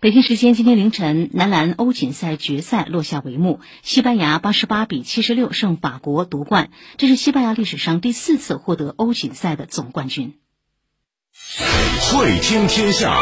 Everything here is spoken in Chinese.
北京时间今天凌晨，男篮欧锦赛决赛落下帷幕，西班牙八十八比七十六胜法国夺冠，这是西班牙历史上第四次获得欧锦赛的总冠军。会听天下。